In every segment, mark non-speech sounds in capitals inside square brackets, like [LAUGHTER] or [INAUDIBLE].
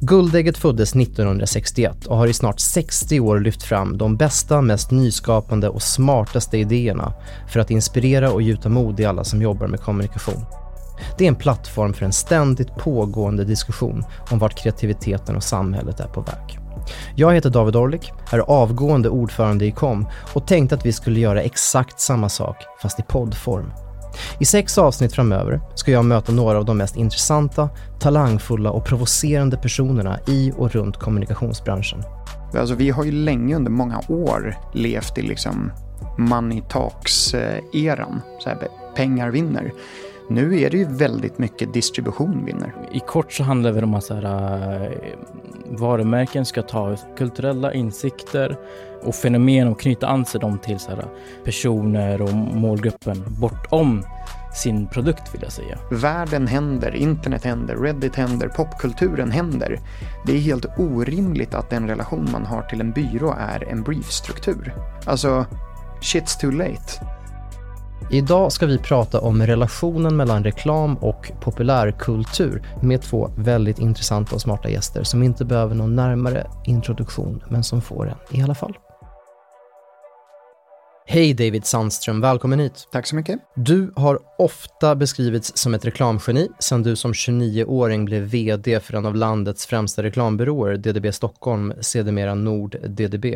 Guldägget föddes 1961 och har i snart 60 år lyft fram de bästa, mest nyskapande och smartaste idéerna för att inspirera och gjuta mod i alla som jobbar med kommunikation. Det är en plattform för en ständigt pågående diskussion om vart kreativiteten och samhället är på väg. Jag heter David Orlik, är avgående ordförande i KOM och tänkte att vi skulle göra exakt samma sak, fast i poddform. I sex avsnitt framöver ska jag möta några av de mest intressanta, talangfulla och provocerande personerna i och runt kommunikationsbranschen. Alltså, vi har ju länge under många år levt i liksom money talks-eran. pengar vinner. Nu är det ju väldigt mycket distribution vinner. I kort så handlar det om att så här, äh, varumärken ska ta kulturella insikter och fenomen och knyta an sig dem till så här, personer och målgruppen bortom sin produkt vill jag säga. Världen händer, internet händer, Reddit händer, popkulturen händer. Det är helt orimligt att den relation man har till en byrå är en briefstruktur. Alltså, shit's too late. Idag ska vi prata om relationen mellan reklam och populärkultur med två väldigt intressanta och smarta gäster som inte behöver någon närmare introduktion men som får en i alla fall. Hej David Sandström, välkommen hit. Tack så mycket. Du har ofta beskrivits som ett reklamgeni sedan du som 29-åring blev VD för en av landets främsta reklambyråer, DDB Stockholm, sedermera Nord DDB.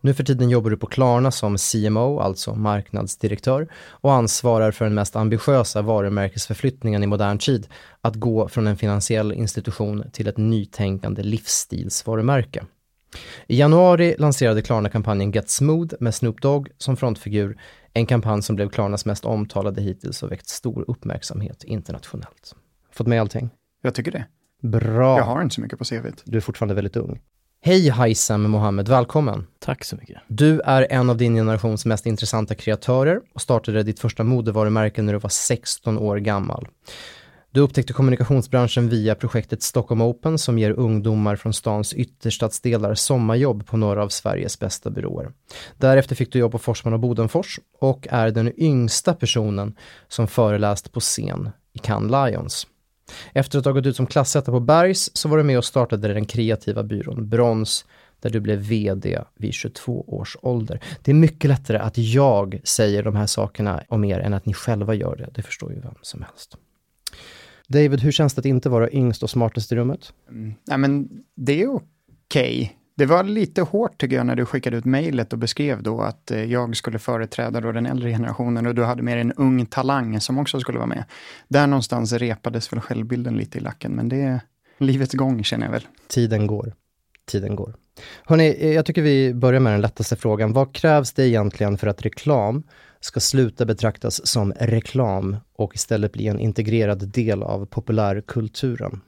Nu för tiden jobbar du på Klarna som CMO, alltså marknadsdirektör, och ansvarar för den mest ambitiösa varumärkesförflyttningen i modern tid, att gå från en finansiell institution till ett nytänkande livsstilsvarumärke. I januari lanserade Klarna-kampanjen Get Smooth med Snoop Dogg som frontfigur, en kampanj som blev Klarnas mest omtalade hittills och väckt stor uppmärksamhet internationellt. Fått med allting? Jag tycker det. Bra. Jag har inte så mycket på CVt. Du är fortfarande väldigt ung. Hej Haisam Mohammed, välkommen. Tack så mycket. Du är en av din generations mest intressanta kreatörer och startade ditt första modevarumärke när du var 16 år gammal. Du upptäckte kommunikationsbranschen via projektet Stockholm Open som ger ungdomar från stans ytterstadsdelar sommarjobb på några av Sveriges bästa byråer. Därefter fick du jobb på Forsman och Bodenfors och är den yngsta personen som föreläst på scen i Cannes Lions. Efter att ha gått ut som klassetta på Bergs så var du med och startade den kreativa byrån Brons där du blev VD vid 22 års ålder. Det är mycket lättare att jag säger de här sakerna om er än att ni själva gör det. Det förstår ju vem som helst. David, hur känns det att inte vara yngst och smartast i rummet? Mm. Nej, men det är okej. Okay. Det var lite hårt tycker jag när du skickade ut mejlet och beskrev då att eh, jag skulle företräda då den äldre generationen och du hade med en ung talang som också skulle vara med. Där någonstans repades väl självbilden lite i lacken, men det är livets gång känner jag väl. Tiden går. Tiden går. Hörni, jag tycker vi börjar med den lättaste frågan. Vad krävs det egentligen för att reklam ska sluta betraktas som reklam och istället bli en integrerad del av populärkulturen?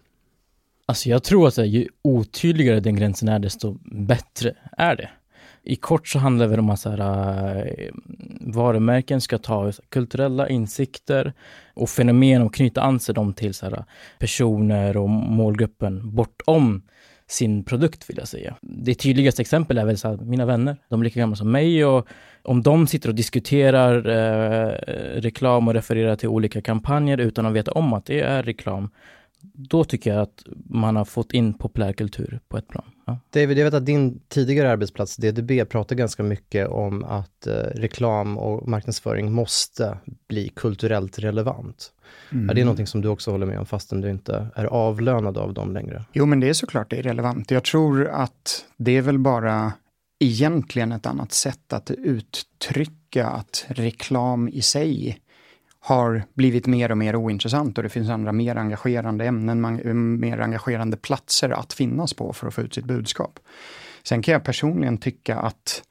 Alltså jag tror att ju otydligare den gränsen är, desto bättre är det. I kort så handlar det om att så här, eh, varumärken ska ta kulturella insikter och fenomen och knyta an sig dem till så här, personer och målgruppen bortom sin produkt vill jag säga. Det tydligaste exempel är väl så här, mina vänner, de är lika gamla som mig och om de sitter och diskuterar eh, reklam och refererar till olika kampanjer utan att veta om att det är reklam, då tycker jag att man har fått in populärkultur på ett plan. Ja. David, jag vet att din tidigare arbetsplats, DDB, pratar ganska mycket om att eh, reklam och marknadsföring måste bli kulturellt relevant. Mm. Är det någonting som du också håller med om, fastän du inte är avlönad av dem längre? Jo, men det är såklart det är relevant. Jag tror att det är väl bara egentligen ett annat sätt att uttrycka att reklam i sig har blivit mer och mer ointressant och det finns andra mer engagerande ämnen, mer engagerande platser att finnas på för att få ut sitt budskap. Sen kan jag personligen tycka att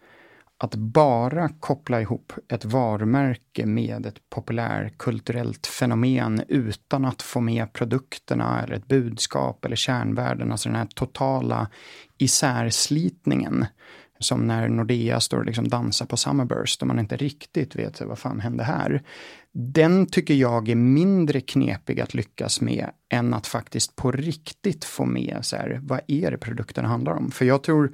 att bara koppla ihop ett varumärke med ett populärkulturellt fenomen utan att få med produkterna eller ett budskap eller kärnvärden, alltså den här totala isärslitningen som när Nordea står och liksom dansar på Summerburst och man inte riktigt vet vad fan hände här. Den tycker jag är mindre knepig att lyckas med än att faktiskt på riktigt få med så här, vad är det produkterna handlar om? För jag tror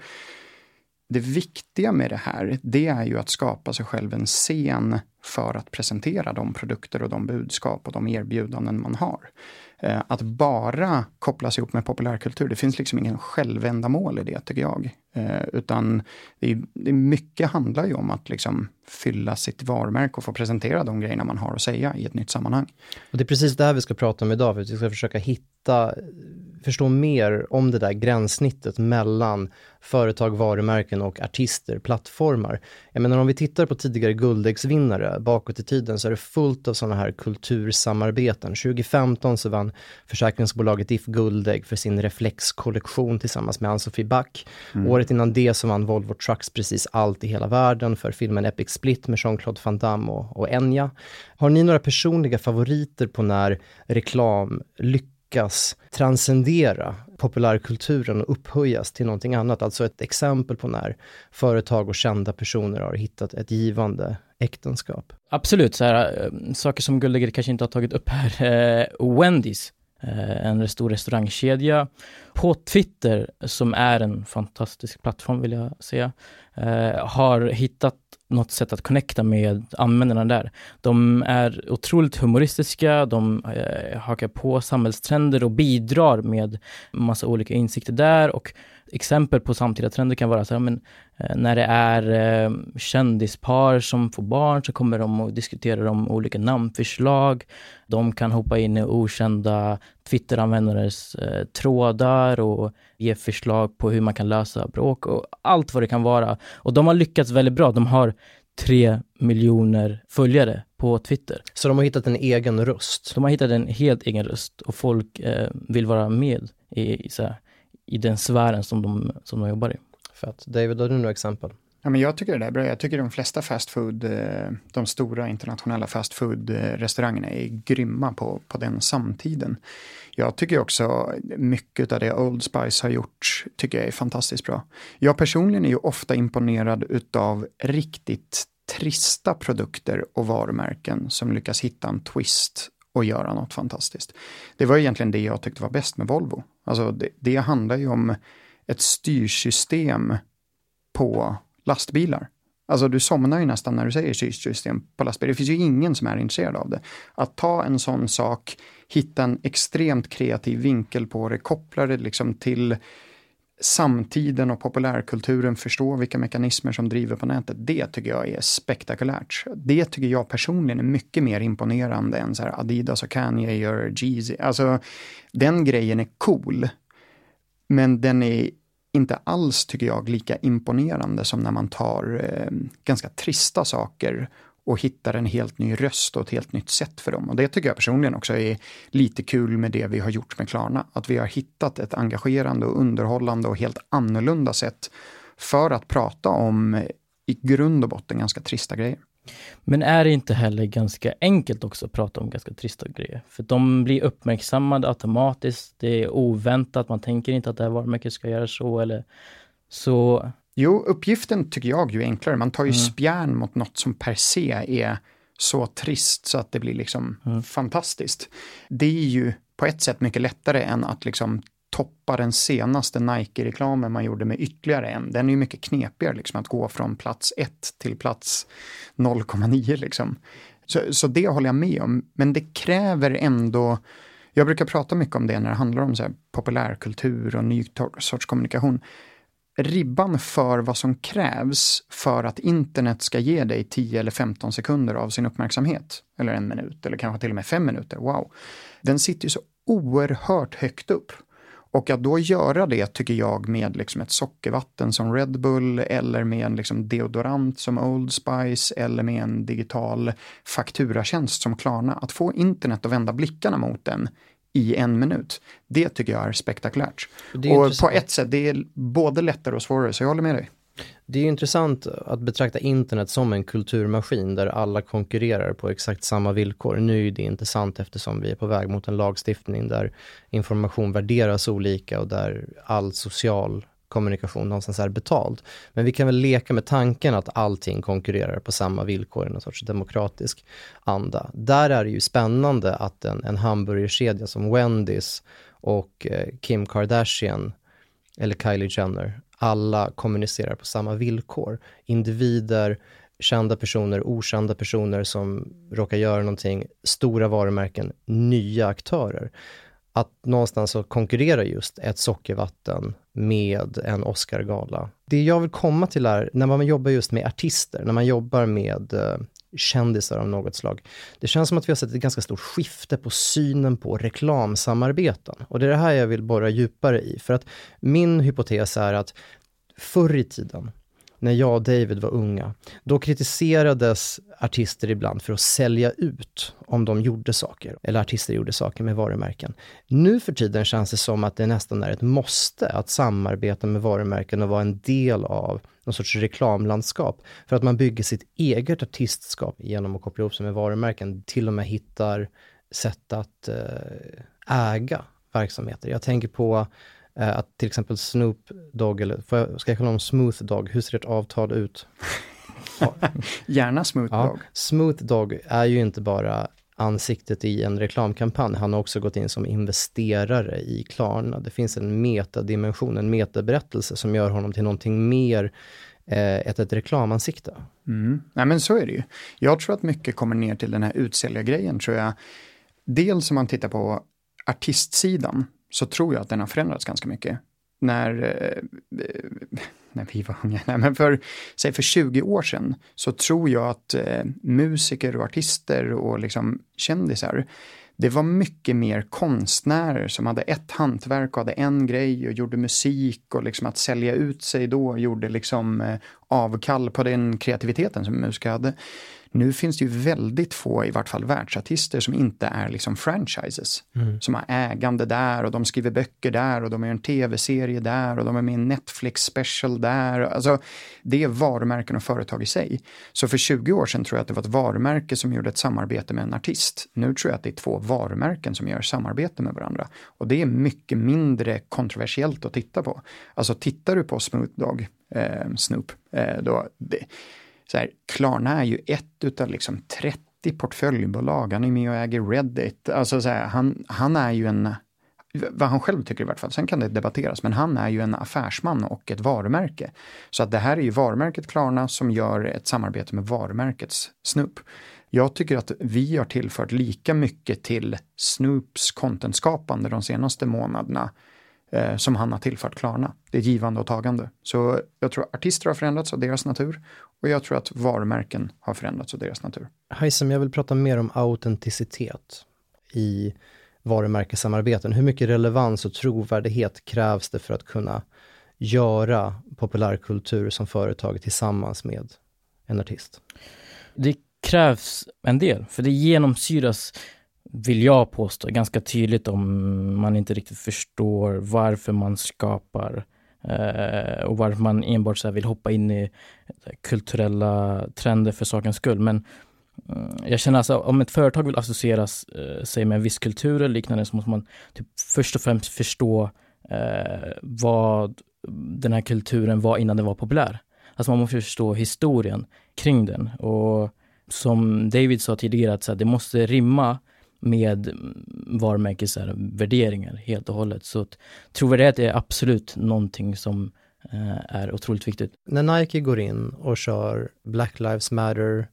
det viktiga med det här, det är ju att skapa sig själv en scen för att presentera de produkter och de budskap och de erbjudanden man har. Eh, att bara kopplas ihop med populärkultur, det finns liksom ingen självändamål i det tycker jag. Eh, utan det är, det är mycket handlar ju om att liksom fylla sitt varumärke och få presentera de grejerna man har att säga i ett nytt sammanhang. Och det är precis det här vi ska prata om idag, för att vi ska försöka hitta, förstå mer om det där gränssnittet mellan företag, varumärken och artister, plattformar. Jag menar om vi tittar på tidigare guldäggsvinnare bakåt i tiden så är det fullt av sådana här kultursamarbeten. 2015 så vann försäkringsbolaget If guldägg för sin reflexkollektion tillsammans med Ann-Sofie Back. Mm. Året innan det så vann Volvo Trucks precis allt i hela världen för filmen Epic Split med Jean-Claude Van Damme och, och Enya. Har ni några personliga favoriter på när reklam lyckas transcendera populärkulturen och upphöjas till någonting annat. Alltså ett exempel på när företag och kända personer har hittat ett givande äktenskap. Absolut, så här, eh, saker som Guldegger kanske inte har tagit upp här. Eh, Wendys, eh, en stor restaurangkedja på Twitter, som är en fantastisk plattform vill jag säga, har hittat något sätt att connecta med användarna där. De är otroligt humoristiska, de eh, hakar på samhällstrender och bidrar med massa olika insikter där och exempel på samtida trender kan vara så här, men, eh, när det är eh, kändispar som får barn så kommer de och diskuterar om olika namnförslag. De kan hoppa in i okända Twitter-användares eh, trådar och ge förslag på hur man kan lösa bråk och allt vad det kan vara. Och de har lyckats väldigt bra. De har tre miljoner följare på Twitter. Så de har hittat en egen röst? De har hittat en helt egen röst och folk eh, vill vara med i, i, så här, i den sfären som de, som de jobbar i. Fett. David, har du några exempel? Ja, men jag tycker det är bra. Jag tycker de flesta fast food, eh, de stora internationella fast food restaurangerna är grymma på, på den samtiden. Jag tycker också mycket av det Old Spice har gjort tycker jag är fantastiskt bra. Jag personligen är ju ofta imponerad utav riktigt trista produkter och varumärken som lyckas hitta en twist och göra något fantastiskt. Det var egentligen det jag tyckte var bäst med Volvo. Alltså det, det handlar ju om ett styrsystem på lastbilar. Alltså du somnar ju nästan när du säger styrsystem på lastbilar. Det finns ju ingen som är intresserad av det. Att ta en sån sak, hitta en extremt kreativ vinkel på det, koppla det liksom till samtiden och populärkulturen, förstå vilka mekanismer som driver på nätet. Det tycker jag är spektakulärt. Det tycker jag personligen är mycket mer imponerande än så här Adidas och Kanye gör Jeezy. Alltså, den grejen är cool. Men den är inte alls, tycker jag, lika imponerande som när man tar eh, ganska trista saker och hittar en helt ny röst och ett helt nytt sätt för dem. Och det tycker jag personligen också är lite kul med det vi har gjort med Klarna. Att vi har hittat ett engagerande och underhållande och helt annorlunda sätt för att prata om i grund och botten ganska trista grejer. Men är det inte heller ganska enkelt också att prata om ganska trista grejer? För de blir uppmärksammade automatiskt, det är oväntat, man tänker inte att det här varumärket ska göra så eller så. Jo, uppgiften tycker jag ju är enklare. Man tar ju mm. spjärn mot något som per se är så trist så att det blir liksom mm. fantastiskt. Det är ju på ett sätt mycket lättare än att liksom toppa den senaste Nike-reklamen man gjorde med ytterligare en. Den är ju mycket knepigare liksom att gå från plats 1 till plats 0,9 liksom. Så, så det håller jag med om, men det kräver ändå jag brukar prata mycket om det när det handlar om så populärkultur och ny sorts kommunikation. Ribban för vad som krävs för att internet ska ge dig 10 eller 15 sekunder av sin uppmärksamhet, eller en minut, eller kanske till och med fem minuter, wow. Den sitter ju så oerhört högt upp. Och att då göra det tycker jag med liksom ett sockervatten som Red Bull eller med en liksom deodorant som Old Spice eller med en digital fakturatjänst som Klarna. Att få internet att vända blickarna mot den i en minut. Det tycker jag är spektakulärt. Är och på ett sätt, det är både lättare och svårare, så jag håller med dig. Det är intressant att betrakta internet som en kulturmaskin där alla konkurrerar på exakt samma villkor. Nu är det inte sant eftersom vi är på väg mot en lagstiftning där information värderas olika och där all social kommunikation någonstans är betald. Men vi kan väl leka med tanken att allting konkurrerar på samma villkor i någon sorts demokratisk anda. Där är det ju spännande att en, en hamburgerkedja som Wendys och eh, Kim Kardashian eller Kylie Jenner alla kommunicerar på samma villkor. Individer, kända personer, okända personer som råkar göra någonting, stora varumärken, nya aktörer. Att någonstans så konkurrerar just ett sockervatten med en Oscargala. Det jag vill komma till är, när man jobbar just med artister, när man jobbar med eh, kändisar av något slag. Det känns som att vi har sett ett ganska stort skifte på synen på reklamsamarbeten. Och det är det här jag vill borra djupare i. För att min hypotes är att förr i tiden, när jag och David var unga, då kritiserades artister ibland för att sälja ut om de gjorde saker, eller artister gjorde saker med varumärken. Nu för tiden känns det som att det nästan är ett måste att samarbeta med varumärken och vara en del av någon sorts reklamlandskap. För att man bygger sitt eget artistskap genom att koppla ihop sig med varumärken, till och med hittar sätt att eh, äga verksamheter. Jag tänker på att till exempel Snoop Dogg, eller jag, ska jag kalla honom Smooth Dogg, hur ser ett avtal ut? [LAUGHS] Gärna Smooth ja, Dogg. Smooth Dogg är ju inte bara ansiktet i en reklamkampanj, han har också gått in som investerare i Klarna. Det finns en metadimension, en metaberättelse som gör honom till någonting mer eh, ett, ett reklamansikte. Mm. Nej men så är det ju. Jag tror att mycket kommer ner till den här utsäljargrejen tror jag. Dels om man tittar på artistsidan så tror jag att den har förändrats ganska mycket. När, eh, eh när vi var unga, nej, men för, säg för 20 år sedan, så tror jag att eh, musiker och artister och liksom kändisar, det var mycket mer konstnärer som hade ett hantverk och hade en grej och gjorde musik och liksom att sälja ut sig då gjorde liksom eh, avkall på den kreativiteten som musiker hade. Nu finns det ju väldigt få, i vart fall världsartister, som inte är liksom franchises. Mm. Som har ägande där och de skriver böcker där och de är en tv-serie där och de är med i en Netflix special där. Alltså, det är varumärken och företag i sig. Så för 20 år sedan tror jag att det var ett varumärke som gjorde ett samarbete med en artist. Nu tror jag att det är två varumärken som gör samarbete med varandra. Och det är mycket mindre kontroversiellt att titta på. Alltså tittar du på Smooth Dog, eh, Snoop, eh, då, det, så här, Klarna är ju ett utav liksom 30 portföljbolag, han är med och äger Reddit. Alltså så här, han, han är ju en, vad han själv tycker i vart fall, sen kan det debatteras, men han är ju en affärsman och ett varumärke. Så att det här är ju varumärket Klarna som gör ett samarbete med varumärkets Snoop. Jag tycker att vi har tillfört lika mycket till Snoops contentskapande de senaste månaderna eh, som han har tillfört Klarna. Det är givande och tagande. Så jag tror artister har förändrats av deras natur och jag tror att varumärken har förändrats av deras natur. Heisem, jag vill prata mer om autenticitet i varumärkessamarbeten. Hur mycket relevans och trovärdighet krävs det för att kunna göra populärkultur som företag tillsammans med en artist? Det krävs en del, för det genomsyras vill jag påstå, ganska tydligt om man inte riktigt förstår varför man skapar eh, och varför man enbart så vill hoppa in i kulturella trender för sakens skull. Men eh, jag känner alltså om ett företag vill associera eh, sig med en viss kultur eller liknande så måste man typ först och främst förstå eh, vad den här kulturen var innan den var populär. Alltså man måste förstå historien kring den och som David sa tidigare att så här, det måste rimma med varumärkesvärderingar helt och hållet. Så att trovärdighet är absolut någonting som eh, är otroligt viktigt. När Nike går in och kör Black Lives Matter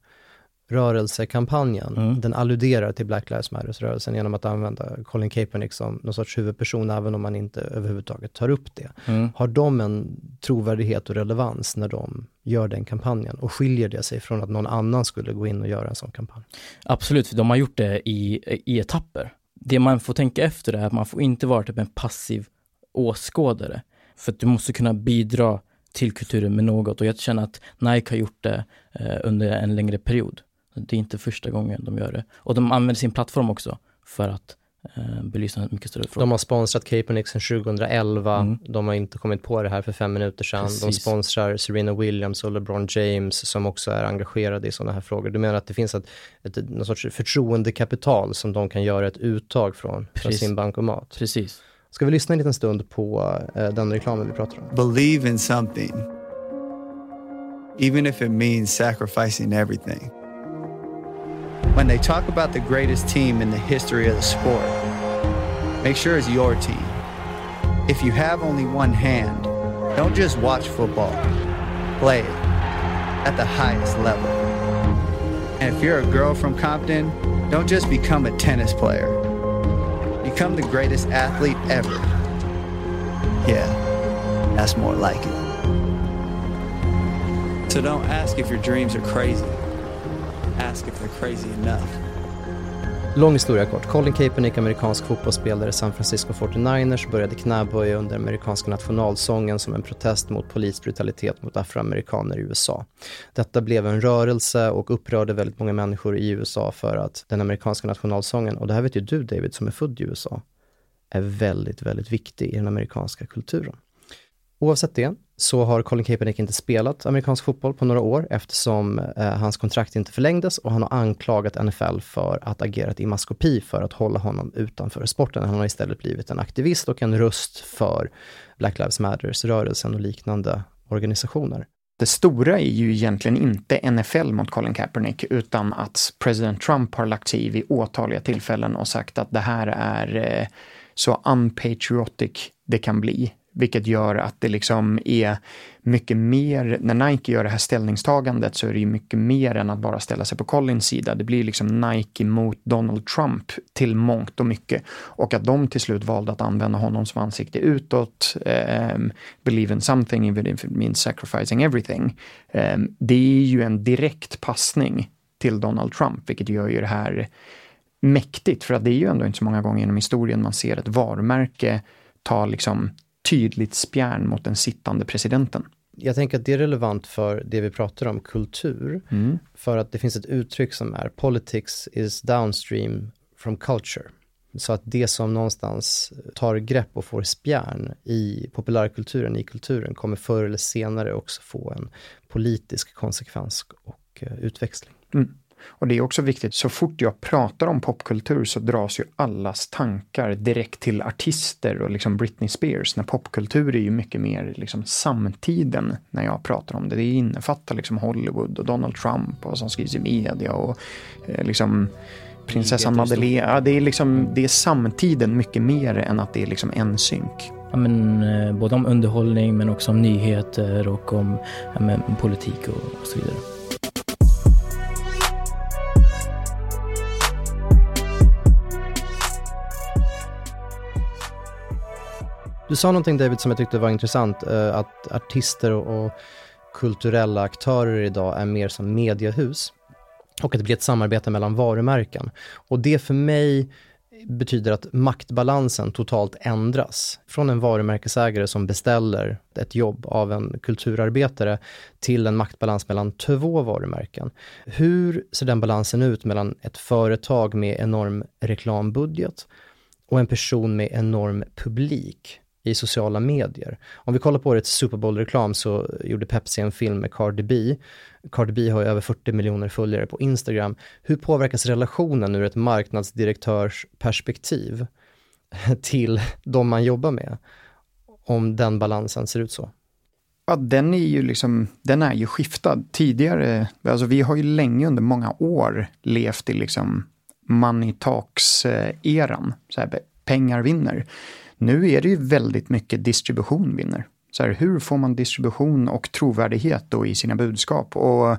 rörelsekampanjen, mm. den alluderar till Black Lives Matters-rörelsen genom att använda Colin Kaepernick som någon sorts huvudperson, även om man inte överhuvudtaget tar upp det. Mm. Har de en trovärdighet och relevans när de gör den kampanjen? Och skiljer det sig från att någon annan skulle gå in och göra en sån kampanj? Absolut, för de har gjort det i, i etapper. Det man får tänka efter är att man får inte vara typ en passiv åskådare. För att du måste kunna bidra till kulturen med något och jag känner att Nike har gjort det eh, under en längre period. Det är inte första gången de gör det. Och de använder sin plattform också för att eh, belysa en mycket större fråga. De har sponsrat Kaepernick sedan 2011. Mm. De har inte kommit på det här för fem minuter sedan. Precis. De sponsrar Serena Williams och LeBron James som också är engagerade i sådana här frågor. Du menar att det finns ett, ett, någon sorts förtroendekapital som de kan göra ett uttag från, från sin bankomat? Precis. Ska vi lyssna en liten stund på eh, den reklamen vi pratar om? Believe in something. Even if it means sacrificing everything. When they talk about the greatest team in the history of the sport, make sure it's your team. If you have only one hand, Don't just watch football, play it at the highest level. And if you're a girl from Compton, don't just become a tennis player. Become the greatest athlete ever. Yeah, that's more like it. So don't ask if your dreams are crazy. Ask if they're crazy enough. Lång historia kort. Colin Kaepernick, amerikansk fotbollsspelare, San Francisco 49ers, började knäböja under amerikanska nationalsången som en protest mot polisbrutalitet mot afroamerikaner i USA. Detta blev en rörelse och upprörde väldigt många människor i USA för att den amerikanska nationalsången, och det här vet ju du David som är född i USA, är väldigt, väldigt viktig i den amerikanska kulturen. Oavsett det så har Colin Kaepernick inte spelat amerikansk fotboll på några år eftersom eh, hans kontrakt inte förlängdes och han har anklagat NFL för att agerat i maskopi för att hålla honom utanför sporten. Han har istället blivit en aktivist och en röst för Black Lives Matters-rörelsen och liknande organisationer. Det stora är ju egentligen inte NFL mot Colin Kaepernick utan att president Trump har lagt sig i vid åtaliga tillfällen och sagt att det här är eh, så unpatriotic det kan bli vilket gör att det liksom är mycket mer, när Nike gör det här ställningstagandet så är det ju mycket mer än att bara ställa sig på Collins sida. Det blir liksom Nike mot Donald Trump till mångt och mycket. Och att de till slut valde att använda honom som ansikte utåt, um, believe in something even if it means sacrificing everything. Um, det är ju en direkt passning till Donald Trump, vilket gör ju det här mäktigt, för att det är ju ändå inte så många gånger genom historien man ser ett varumärke ta liksom tydligt spjärn mot den sittande presidenten. Jag tänker att det är relevant för det vi pratar om, kultur. Mm. För att det finns ett uttryck som är politics is downstream from culture. Så att det som någonstans tar grepp och får spjärn i populärkulturen, i kulturen, kommer förr eller senare också få en politisk konsekvens och uh, utväxling. Mm. Och det är också viktigt, så fort jag pratar om popkultur så dras ju allas tankar direkt till artister och liksom Britney Spears. När popkultur är ju mycket mer liksom samtiden när jag pratar om det. Det innefattar liksom Hollywood och Donald Trump och vad som skrivs i media och eh, liksom prinsessan Madeleine. Ja, det, är liksom, det är samtiden mycket mer än att det är liksom en synk. Ja, men, eh, både om underhållning men också om nyheter och om ja, men, politik och, och så vidare. Du sa någonting David som jag tyckte var intressant, eh, att artister och, kulturella aktörer idag är mer som mediehus och att det blir ett samarbete mellan varumärken. Och det för mig betyder att maktbalansen totalt ändras. Från en varumärkesägare som beställer ett jobb av en kulturarbetare till en maktbalans mellan två varumärken. Hur ser den balansen ut mellan ett företag med enorm reklambudget och en person med enorm publik? I sociala medier. Om vi kollar på årets Super Bowl-reklam så gjorde Pepsi en film med Cardi B. Cardi B har ju över 40 miljoner följare på Instagram. Hur påverkas relationen ur ett marknadsdirektörs perspektiv [LAUGHS] till de man jobbar med? Om den balansen ser ut så. Ja, den är ju liksom, den är ju skiftad. Tidigare, alltså vi har ju länge under många år levt i liksom money talks-eran. Eh, så här, pengar vinner. Nu är det ju väldigt mycket distribution vinner. Så här, hur får man distribution och trovärdighet då i sina budskap? Och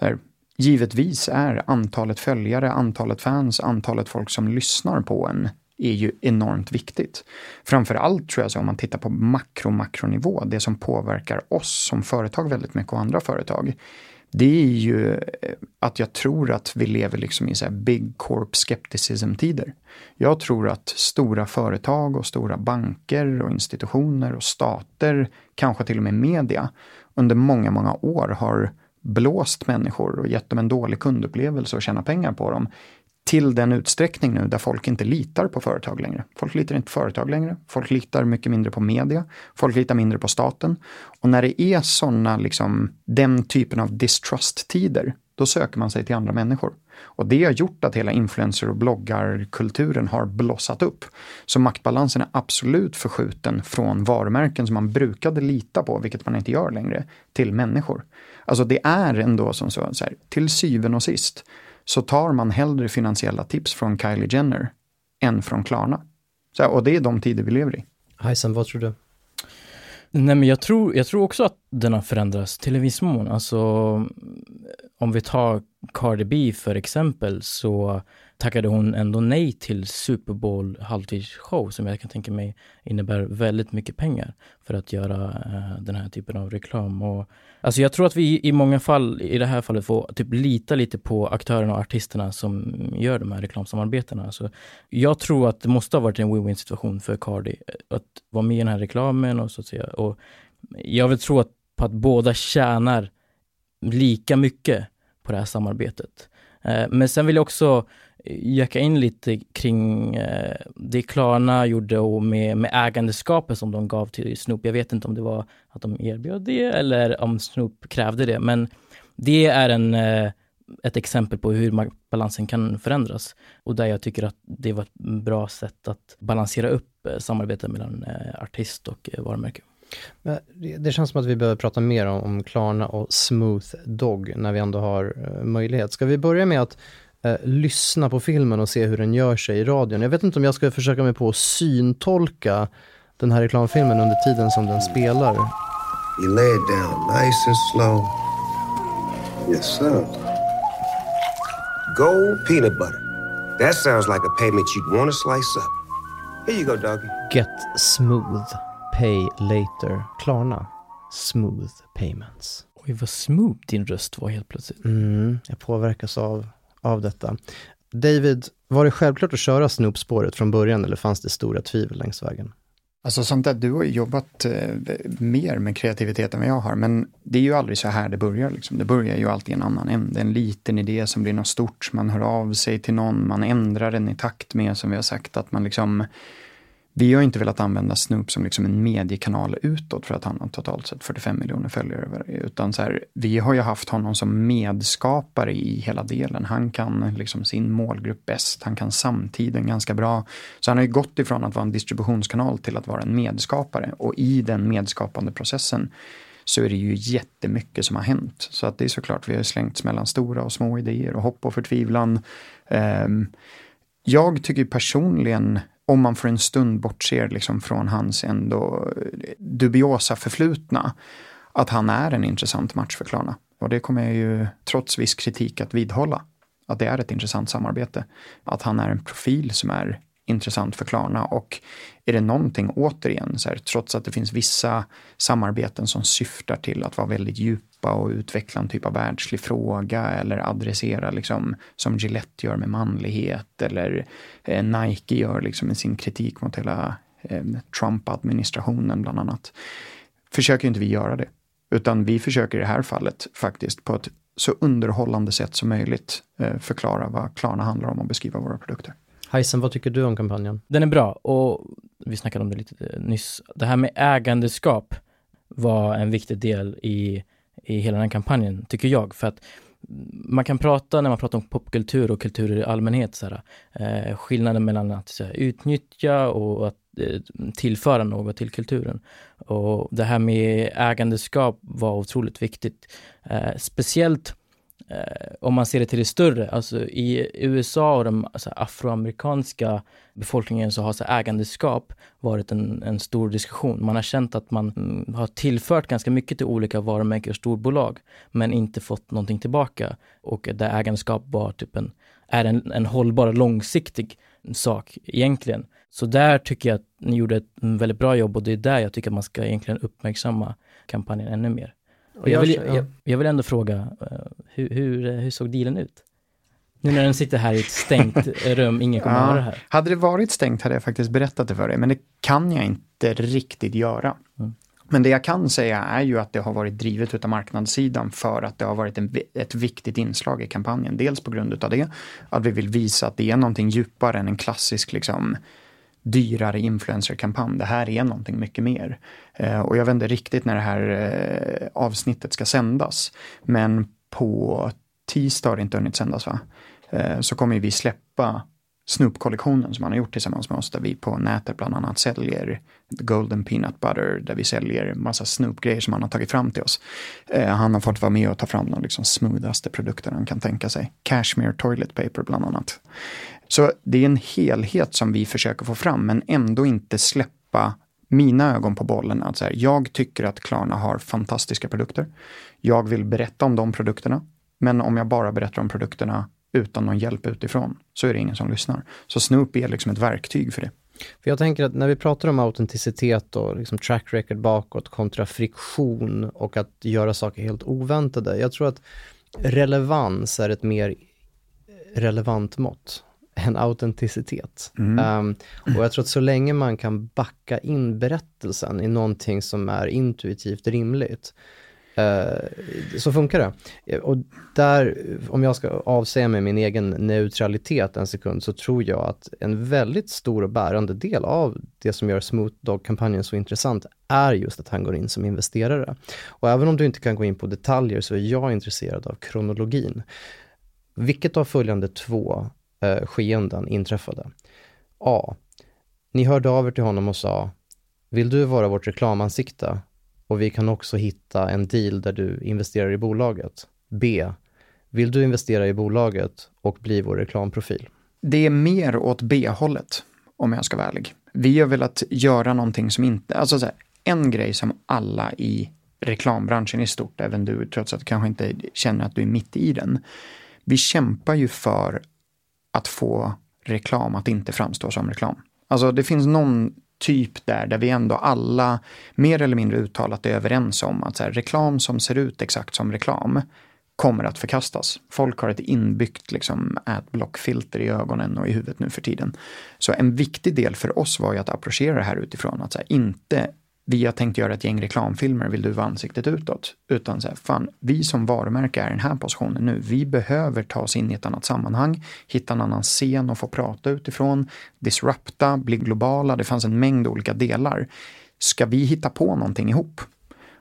här, givetvis är antalet följare, antalet fans, antalet folk som lyssnar på en är ju enormt viktigt. Framförallt tror jag så om man tittar på makro-makronivå, det som påverkar oss som företag väldigt mycket och andra företag det är ju eh, att jag tror att vi lever liksom i så big corp skepticism-tider. Jag tror att stora företag och stora banker och institutioner och stater, kanske till och med media, under många, många år har blåst människor och gett dem en dålig kundupplevelse och tjäna pengar på dem till den utsträckning nu där folk inte litar på företag längre. Folk litar inte på företag längre. Folk litar mycket mindre på media. Folk litar mindre på staten. Och när det är sådana, liksom, den typen av distrust-tider, då söker man sig till andra människor. Och det har gjort att hela influencer och bloggarkulturen har blossat upp. Så maktbalansen är absolut förskjuten från varumärken som man brukade lita på, vilket man inte gör längre, till människor. Alltså det är ändå som så, så här, till syvende och sist, så tar man hellre finansiella tips från Kylie Jenner än från Klarna. Så, och det är de tider vi lever i. Hejsan, vad tror du? Nej men jag tror, jag tror också att den har förändrats till en viss mån. Alltså om vi tar Cardi B för exempel så tackade hon ändå nej till Super Bowl halvtidsshow som jag kan tänka mig innebär väldigt mycket pengar för att göra eh, den här typen av reklam. Och, alltså jag tror att vi i många fall, i det här fallet, får typ lita lite på aktörerna och artisterna som gör de här reklamsamarbetena. Alltså, jag tror att det måste ha varit en win-win situation för Cardi eh, att vara med i den här reklamen och så att säga. Och jag vill tro att, på att båda tjänar lika mycket på det här samarbetet. Eh, men sen vill jag också jacka in lite kring eh, det Klarna gjorde och med, med ägandeskapet som de gav till Snoop. Jag vet inte om det var att de erbjöd det eller om Snoop krävde det, men det är en, eh, ett exempel på hur balansen kan förändras och där jag tycker att det var ett bra sätt att balansera upp eh, samarbetet mellan artist och varumärke. Men det känns som att vi behöver prata mer om, om Klarna och Smooth Dog när vi ändå har möjlighet. Ska vi börja med att eh, lyssna på filmen och se hur den gör sig i radion. Jag vet inte om jag ska försöka mig på att syntolka den här reklamfilmen under tiden som den spelar. You lay it down nice and slow. Yes sir. Gold peanut butter. That sounds like a payment you'd want to slice up. Here you go doggy. Get smooth. Pay later. Klarna. Smooth payments. Oj, vad smooth din röst var helt plötsligt. Mm, jag påverkas av av detta. David, var det självklart att köra Snoop-spåret från början eller fanns det stora tvivel längs vägen? Alltså sånt där, du har ju jobbat eh, mer med kreativitet än vad jag har, men det är ju aldrig så här det börjar. Liksom. Det börjar ju alltid i en annan ände, en liten idé som blir något stort, man hör av sig till någon, man ändrar den i takt med, som vi har sagt, att man liksom vi har inte velat använda Snoop som liksom en mediekanal utåt för att han har totalt sett 45 miljoner följare. Utan så här, vi har ju haft honom som medskapare i hela delen. Han kan liksom sin målgrupp bäst, han kan samtiden ganska bra. Så han har ju gått ifrån att vara en distributionskanal till att vara en medskapare. Och i den medskapande processen så är det ju jättemycket som har hänt. Så att det är såklart, vi har slängts mellan stora och små idéer och hopp och förtvivlan. Um, jag tycker personligen om man för en stund bortser liksom från hans ändå dubiosa förflutna, att han är en intressant match för Klarna. Och det kommer jag ju, trots viss kritik, att vidhålla. Att det är ett intressant samarbete. Att han är en profil som är intressant för Klarna och är det någonting, återigen, så här, trots att det finns vissa samarbeten som syftar till att vara väldigt djupa och utveckla en typ av världslig fråga eller adressera liksom som Gillette gör med manlighet eller eh, Nike gör liksom med sin kritik mot hela eh, Trump-administrationen bland annat. Försöker inte vi göra det, utan vi försöker i det här fallet faktiskt på ett så underhållande sätt som möjligt eh, förklara vad Klarna handlar om och beskriva våra produkter. Heisen, vad tycker du om kampanjen? Den är bra och vi snackade om det lite nyss. Det här med ägandeskap var en viktig del i, i hela den här kampanjen, tycker jag. För att man kan prata, när man pratar om popkultur och kultur i allmänhet, så här, eh, skillnaden mellan att så här, utnyttja och att eh, tillföra något till kulturen. Och det här med ägandeskap var otroligt viktigt. Eh, speciellt eh, om man ser det till det större, alltså i USA och den alltså, afroamerikanska befolkningen så har så ägandeskap varit en, en stor diskussion. Man har känt att man mm, har tillfört ganska mycket till olika varumärken och storbolag, men inte fått någonting tillbaka. Och där ägandeskap var typ en, är en, en hållbar, långsiktig sak egentligen. Så där tycker jag att ni gjorde ett väldigt bra jobb och det är där jag tycker att man ska egentligen uppmärksamma kampanjen ännu mer. Och jag, vill, jag, jag vill ändå fråga, uh, hur, hur, hur såg dealen ut? Nu när den sitter här i ett stängt [LAUGHS] rum, ingen kommer ja, höra det här. Hade det varit stängt hade jag faktiskt berättat det för dig, men det kan jag inte riktigt göra. Mm. Men det jag kan säga är ju att det har varit drivet utav marknadssidan för att det har varit en, ett viktigt inslag i kampanjen. Dels på grund utav det, att vi vill visa att det är någonting djupare än en klassisk liksom, dyrare influencerkampanj. Det här är någonting mycket mer. Eh, och jag vet inte riktigt när det här eh, avsnittet ska sändas. Men på tisdag har det inte hunnit sändas va? Eh, så kommer vi släppa Snoop-kollektionen som han har gjort tillsammans med oss där vi på nätet bland annat säljer Golden Peanut Butter där vi säljer massa Snoop-grejer som han har tagit fram till oss. Eh, han har fått vara med och ta fram de liksom smoothaste produkter han kan tänka sig. Cashmere Toilet Paper bland annat. Så det är en helhet som vi försöker få fram, men ändå inte släppa mina ögon på bollen. Att så här, jag tycker att Klarna har fantastiska produkter. Jag vill berätta om de produkterna. Men om jag bara berättar om produkterna utan någon hjälp utifrån så är det ingen som lyssnar. Så Snoop är liksom ett verktyg för det. För jag tänker att när vi pratar om autenticitet och liksom track record bakåt kontra friktion och att göra saker helt oväntade. Jag tror att relevans är ett mer relevant mått än autenticitet. Mm. Um, och jag tror att så länge man kan backa in berättelsen i någonting som är intuitivt rimligt, Eh, så funkar det. Eh, och där, om jag ska avsäga mig min egen neutralitet en sekund, så tror jag att en väldigt stor och bärande del av det som gör Smooth Dog-kampanjen så intressant är just att han går in som investerare. Och även om du inte kan gå in på detaljer så är jag intresserad av kronologin. Vilket av följande två eh, skeenden inträffade? A. Ni hörde av er till honom och sa, vill du vara vårt reklamansikte? Och vi kan också hitta en deal där du investerar i bolaget. B. Vill du investera i bolaget och bli vår reklamprofil? Det är mer åt B-hållet, om jag ska vara ärlig. Vi har velat göra någonting som inte, alltså så här, en grej som alla i reklambranschen i stort, även du, trots att du kanske inte känner att du är mitt i den, vi kämpar ju för att få reklam att inte framstå som reklam. Alltså det finns någon typ där, där vi ändå alla mer eller mindre uttalat är överens om att så här, reklam som ser ut exakt som reklam kommer att förkastas. Folk har ett inbyggt liksom, adblock-filter i ögonen och i huvudet nu för tiden. Så en viktig del för oss var ju att approchera det här utifrån att så här, inte vi har tänkt göra ett gäng reklamfilmer, vill du vara ansiktet utåt? Utan så här, fan, vi som varumärke är i den här positionen nu. Vi behöver ta oss in i ett annat sammanhang, hitta en annan scen och få prata utifrån, disrupta, bli globala. Det fanns en mängd olika delar. Ska vi hitta på någonting ihop?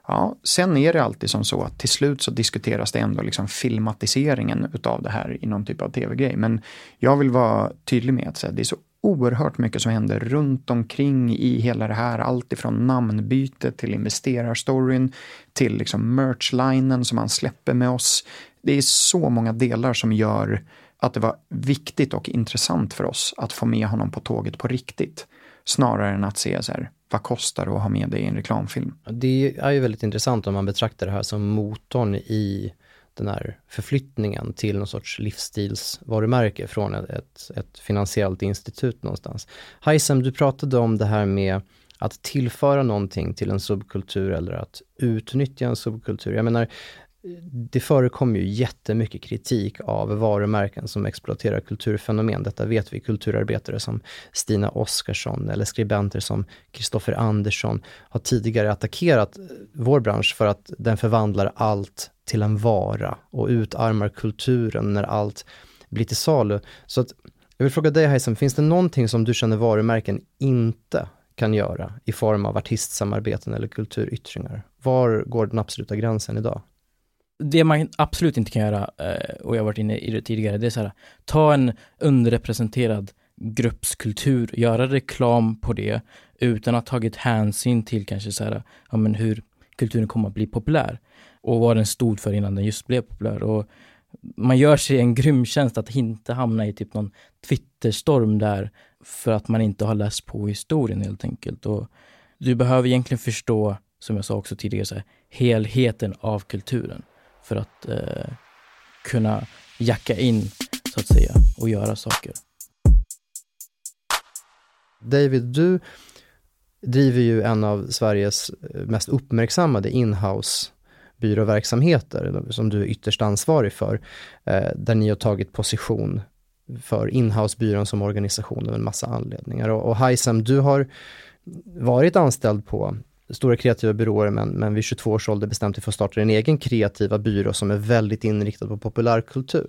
Ja, sen är det alltid som så att till slut så diskuteras det ändå liksom filmatiseringen utav det här i någon typ av tv-grej. Men jag vill vara tydlig med att säga det är så oerhört mycket som händer runt omkring i hela det här. Allt ifrån namnbyte till investerarstoryn till liksom merchlinen som han släpper med oss. Det är så många delar som gör att det var viktigt och intressant för oss att få med honom på tåget på riktigt. Snarare än att se så här, vad kostar det att ha med det i en reklamfilm? Det är ju väldigt intressant om man betraktar det här som motorn i den här förflyttningen till någon sorts livsstilsvarumärke från ett, ett finansiellt institut någonstans. Heisem, du pratade om det här med att tillföra någonting till en subkultur eller att utnyttja en subkultur. Jag menar, det förekommer ju jättemycket kritik av varumärken som exploaterar kulturfenomen. Detta vet vi kulturarbetare som Stina Oskarsson eller skribenter som Kristoffer Andersson har tidigare attackerat vår bransch för att den förvandlar allt till en vara och utarmar kulturen när allt blir till salu. Så att, jag vill fråga dig Heisen, finns det någonting som du känner varumärken inte kan göra i form av artistsamarbeten eller kulturyttringar? Var går den absoluta gränsen idag? Det man absolut inte kan göra, eh, och jag har varit inne i det tidigare, det är så här, ta en underrepresenterad gruppskultur, göra reklam på det utan att ha tagit hänsyn till kanske så här, ja men hur kulturen kommer att bli populär och vad den stod för innan den just blev populär. Och man gör sig en grym tjänst att inte hamna i typ någon Twitterstorm där för att man inte har läst på historien helt enkelt. Och du behöver egentligen förstå, som jag sa också tidigare, så här, helheten av kulturen för att eh, kunna jacka in, så att säga, och göra saker. David, du driver ju en av Sveriges eh, mest uppmärksammade inhouse byråverksamheter som du är ytterst ansvarig för, eh, där ni har tagit position för inhousebyrån som organisation av en massa anledningar. Och, och du har varit anställd på stora kreativa byråer men, men vid 22 års ålder bestämt dig för att starta en egen kreativa byrå som är väldigt inriktad på populärkultur.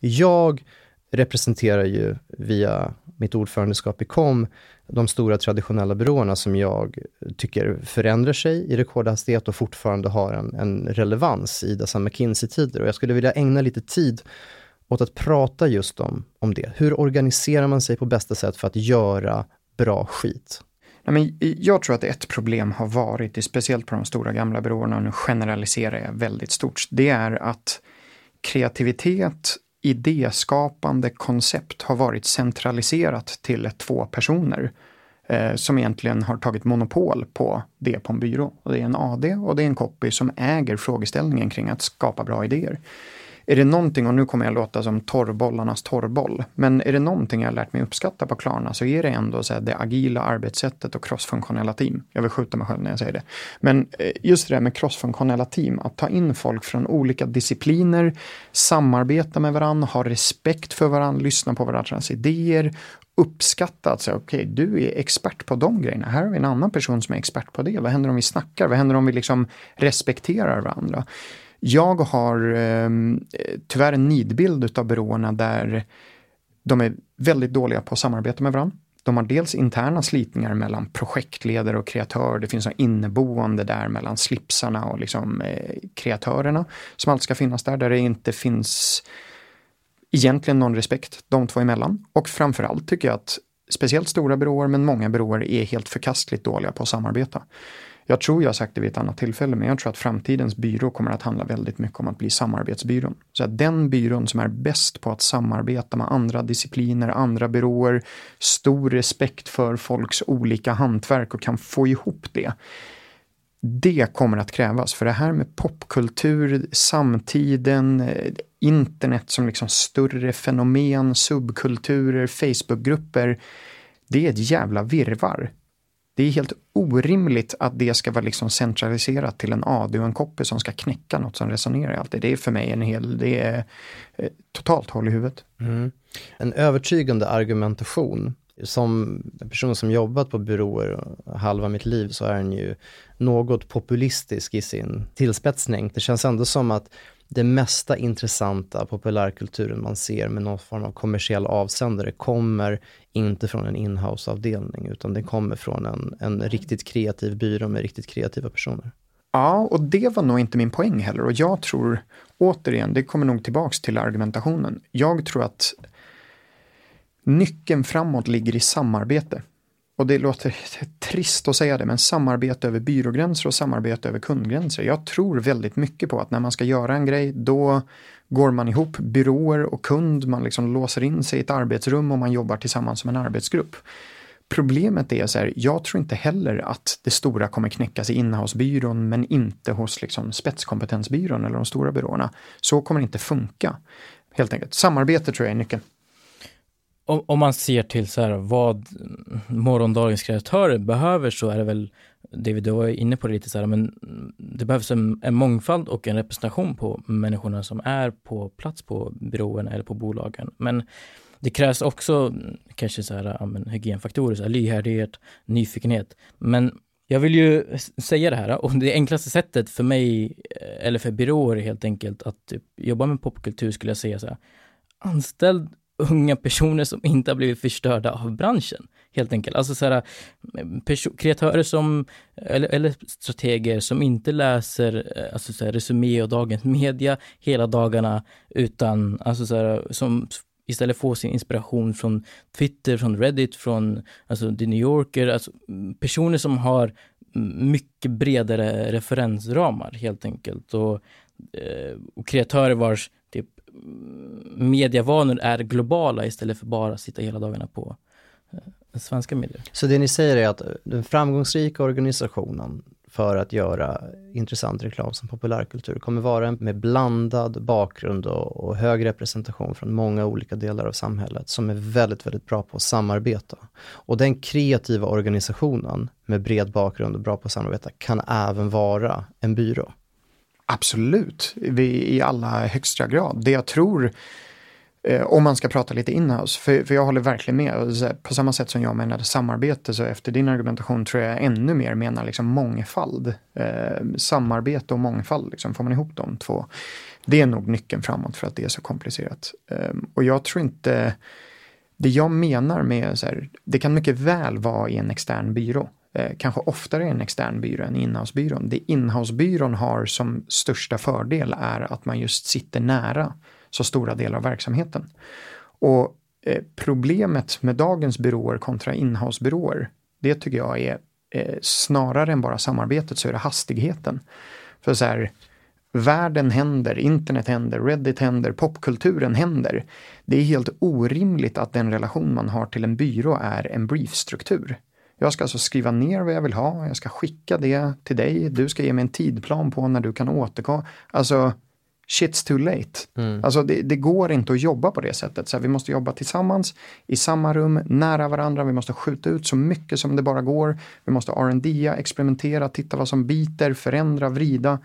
Jag representerar ju via mitt ordförandeskap i KOM de stora traditionella byråerna som jag tycker förändrar sig i rekordhastighet och fortfarande har en, en relevans i dessa McKinsey-tider. Och jag skulle vilja ägna lite tid åt att prata just om, om det. Hur organiserar man sig på bästa sätt för att göra bra skit? Jag tror att ett problem har varit, speciellt på de stora gamla byråerna, och nu generaliserar jag väldigt stort, det är att kreativitet idéskapande koncept har varit centraliserat till två personer. eh, som egentligen har tagit monopol på det på en byrå. Och det är en AD och det är en copy som äger frågeställningen kring att skapa bra idéer. Är det någonting, och nu kommer jag låta som torrbollarnas torrboll, men är det någonting jag har lärt mig uppskatta på Klarna så är det ändå så det agila arbetssättet och crossfunktionella team. Jag vill skjuta mig själv när jag säger det. Men eh, just det där med crossfunktionella team, att ta in folk från olika discipliner, samarbeta med varandra, ha respekt för varandra, lyssna på varandras idéer, uppskatta att säga okej, okay, du är expert på de grejerna. Här har vi en annan person som är expert på det. Vad händer om vi snackar? Vad händer om vi liksom respekterar varandra? Jag har eh, tyvärr en nidbild av byråerna där de är väldigt dåliga på att samarbeta med varandra. De har dels interna slitningar mellan projektledare och kreatör. Det finns en inneboende där mellan slipsarna och liksom, eh, kreatörerna som alltid ska finnas där, där det inte finns egentligen någon respekt de två emellan. Och framförallt tycker jag att speciellt stora byråer, men många byråer är helt förkastligt dåliga på att samarbeta. Jag tror jag har sagt det vid ett annat tillfälle, men jag tror att framtidens byrå kommer att handla väldigt mycket om att bli samarbetsbyrån. Så att den byrån som är bäst på att samarbeta med andra discipliner, andra byråer, stor respekt för folks olika hantverk och kan få ihop det. Det kommer att krävas, för det här med popkultur, samtiden, eh, internet som liksom större fenomen, subkulturer, Facebookgrupper. Det är ett jävla virvar. Det är helt orimligt att det ska vara liksom centraliserat till en AD och en copy som ska knäcka något som resonerar alltid. Det är för mig en hel, det är eh, totalt håll i huvudet. Mm. En övertygande argumentation. Som person som jobbat på byråer halva mitt liv så är den ju något populistisk i sin tillspetsning. Det känns ändå som att det mesta intressanta populärkulturen man ser med någon form av kommersiell avsändare kommer inte från en inhouse-avdelning utan det kommer från en, en riktigt kreativ byrå med riktigt kreativa personer. Ja, och det var nog inte min poäng heller och jag tror, återigen, det kommer nog tillbaks till argumentationen. Jag tror att nyckeln framåt ligger i samarbete och det låter trist att säga det, men samarbete över byrågränser och samarbete över kundgränser. Jag tror väldigt mycket på att när man ska göra en grej, då går man ihop byråer och kund, man liksom låser in sig i ett arbetsrum och man jobbar tillsammans som en arbetsgrupp. Problemet är så här, jag tror inte heller att det stora kommer knäckas i innehavsbyrån men inte hos liksom spetskompetensbyrån eller de stora byråerna. Så kommer det inte funka. Helt enkelt. Samarbete tror jag är nyckeln om, om man ser till så här, vad morgondagens kreatörer behöver så är det väl, David, du var inne på det lite så här, men det behövs en, en mångfald och en representation på människorna som är på plats på byråerna eller på bolagen. Men det krävs också kanske så här, ja, men, hygienfaktorer, så här, lyhördhet, nyfikenhet. Men jag vill ju säga det här och det enklaste sättet för mig eh, eller för byråer helt enkelt att typ, jobba med popkultur skulle jag säga så här. Anställ unga personer som inte har blivit förstörda av branschen. Helt enkelt. Alltså så här, eh, kreatörer som, eller, eller, strateger som inte läser eh, alltså så här, Resumé och Dagens Media hela dagarna, utan alltså så här, som istället får sin inspiration från Twitter, från Reddit, från alltså The New Yorker, alltså mm, personer som har mycket bredare referensramar helt enkelt. Och, eh, och kreatörer vars medievanor är globala istället för bara sitta hela dagarna på eh, svenska medier. Så det ni säger är att eh, den framgångsrika organisationen för att göra intressant reklam som populärkultur kommer vara en med blandad bakgrund och, och, hög representation från många olika delar av samhället som är väldigt, väldigt bra på att samarbeta. Och den kreativa organisationen med bred bakgrund och bra på att samarbeta kan även vara en byrå. Absolut, i allra högsta grad. Det jag tror, eh, om man ska prata lite inhouse, för, för jag håller verkligen med. På samma sätt som jag menade samarbete, så efter din argumentation tror jag ännu mer menar liksom mångfald. Eh, samarbete och mångfald, liksom, får man ihop de två. Det är nog nyckeln framåt för att det är så komplicerat. Eh, och jag tror inte, det jag menar med så här, det kan mycket väl vara i en extern byrå Eh, kanske oftare en extern byrå än inhousebyrån. Det inhousebyrån har som största fördel är att man just sitter nära så stora delar av verksamheten. Och eh, problemet med dagens byråer kontra inhousebyråer, det tycker jag är eh, snarare än bara samarbetet så är det hastigheten. För så här, världen händer, internet händer, Reddit händer, popkulturen händer. Det är helt orimligt att den relation man har till en byrå är en briefstruktur. Jag ska alltså skriva ner vad jag vill ha, jag ska skicka det till dig, du ska ge mig en tidplan på när du kan återkomma. Alltså, shit's too late. Mm. Alltså det, det, går inte att jobba på det sättet. Så här, vi måste jobba tillsammans, i samma rum, nära varandra. Vi måste skjuta ut så mycket som det bara går. Vi måste R&D, experimentera, titta vad som biter, förändra, vrida.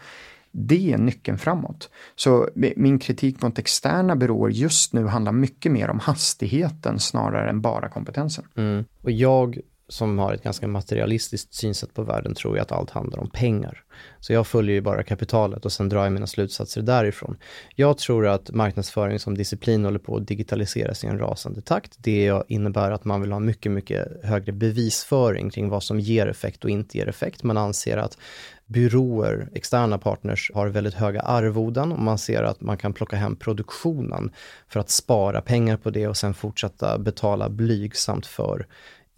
Det är nyckeln framåt. Så min kritik mot externa byråer just nu handlar mycket mer om hastigheten snarare än bara kompetensen. Mm. Och jag som har ett ganska materialistiskt synsätt på världen tror jag att allt handlar om pengar. Så jag följer ju bara kapitalet och sen drar jag mina slutsatser därifrån. Jag tror att marknadsföring som disciplin håller på att digitaliseras i en rasande takt. Det innebär att man vill ha mycket, mycket högre bevisföring kring vad som ger effekt och inte ger effekt. Man anser att byråer, externa partners, har väldigt höga arvoden och man ser att man kan plocka hem produktionen för att spara pengar på det och sen fortsätta betala blygsamt för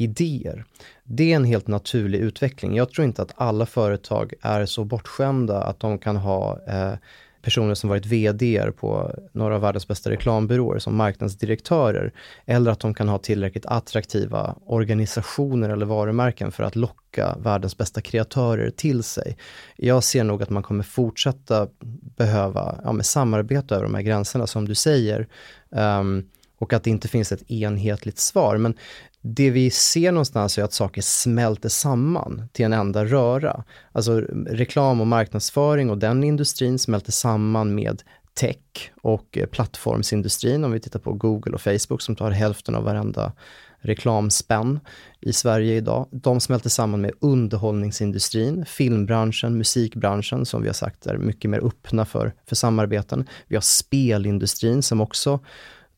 idéer. Det är en helt naturlig utveckling. Jag tror inte att alla företag är så bortskämda att de kan ha eh, personer som varit VD på några av världens bästa reklambyråer som marknadsdirektörer eller att de kan ha tillräckligt attraktiva organisationer eller varumärken för att locka världens bästa kreatörer till sig. Jag ser nog att man kommer fortsätta behöva ja, samarbeta över de här gränserna som du säger. Um, och att det inte finns ett enhetligt svar. Men det vi ser någonstans är att saker smälter samman till en enda röra. Alltså reklam och marknadsföring och den industrin smälter samman med tech och eh, plattformsindustrin, om vi tittar på Google och Facebook som tar hälften av varenda reklamspänn i Sverige idag. De smälter samman med underhållningsindustrin, filmbranschen, musikbranschen som vi har sagt är mycket mer öppna för, för samarbeten. Vi har spelindustrin som också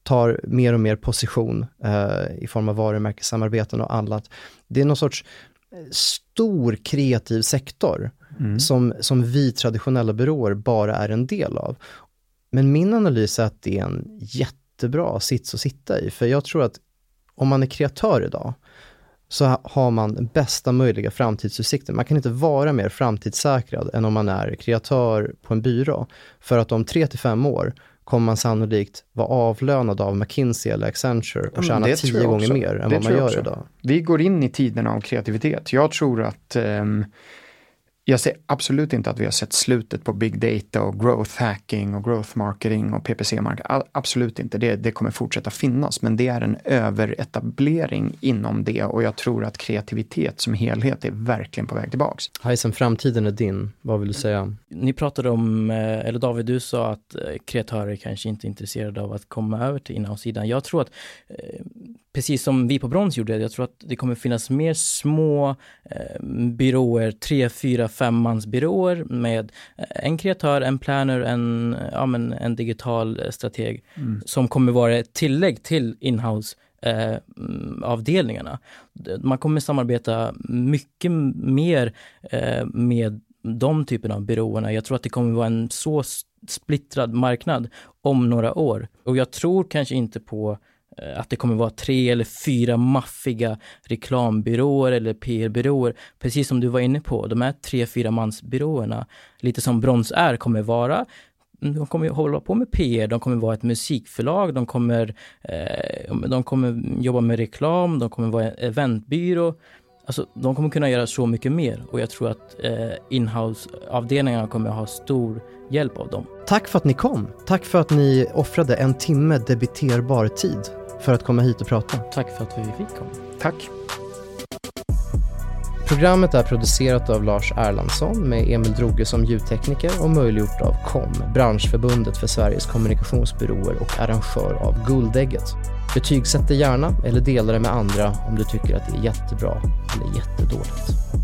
tar mer och mer position eh, i form av varumärkessamarbeten och annat. Det är någon sorts eh, stor kreativ sektor mm. som, som vi traditionella byråer bara är en del av. Men min analys är att det är en jättebra sits att sitta i, för jag tror att om man är kreatör idag, så har man bästa möjliga framtidsutsikter. Man kan inte vara mer framtidssäkrad än om man är kreatör på en byrå. För att om tre till fem år kommer man sannolikt vara avlönad av McKinsey eller Accenture och tjäna tio gånger mer än det vad man gör idag. Vi går in i tiderna av kreativitet. Jag tror att um, jag ser absolut inte att vi har sett slutet på big data och growth hacking och growth marketing och PPC-marketing. Absolut inte, det, det kommer fortsätta finnas, men det är en överetablering inom det och jag tror att kreativitet som helhet är verkligen på väg tillbaks. Heisen, framtiden är din. Vad vill du säga? Ni pratade om, eh, eller David, du sa att eh, kreatörer kanske inte är intresserade av att komma över till inhouse-sidan. Jag tror att eh, precis som vi på Brons gjorde, jag tror att det kommer finnas mer små eh, byråer, tre, fyra, femmansbyråer med eh, en kreatör, en planner, en, ja, men en digital eh, strateg mm. som kommer vara ett tillägg till inhouse eh, avdelningarna. Man kommer samarbeta mycket mer eh, med de typerna av byråerna. Jag tror att det kommer vara en så splittrad marknad om några år. Och jag tror kanske inte på Eh, att det kommer vara tre eller fyra maffiga reklambyråer eller PR-byråer. Precis som du var inne på, de här tre, fyra mansbyråerna, lite som Brons är, kommer vara mm, de kommer hålla på med PR, de kommer vara ett musikförlag, de kommer, eh, de kommer jobba med reklam, de kommer vara en eventbyrå. Alltså, de kommer kunna göra så mycket mer och jag tror att eh, inhouse-avdelningarna kommer ha stor hjälp av dem. Tack för att ni kom. Tack för att ni offrade en timme debiterbar tid för att komma hit och prata. Tack för att vi fick komma. Tack. Programmet är producerat av Lars Erlandsson med Emil Droge som ljudtekniker och möjliggjort av KOM, branschförbundet för Sveriges kommunikationsbyråer och arrangör av Guldägget. Betygsätt det gärna eller dela det med andra om du tycker att det är jättebra eller jättedåligt.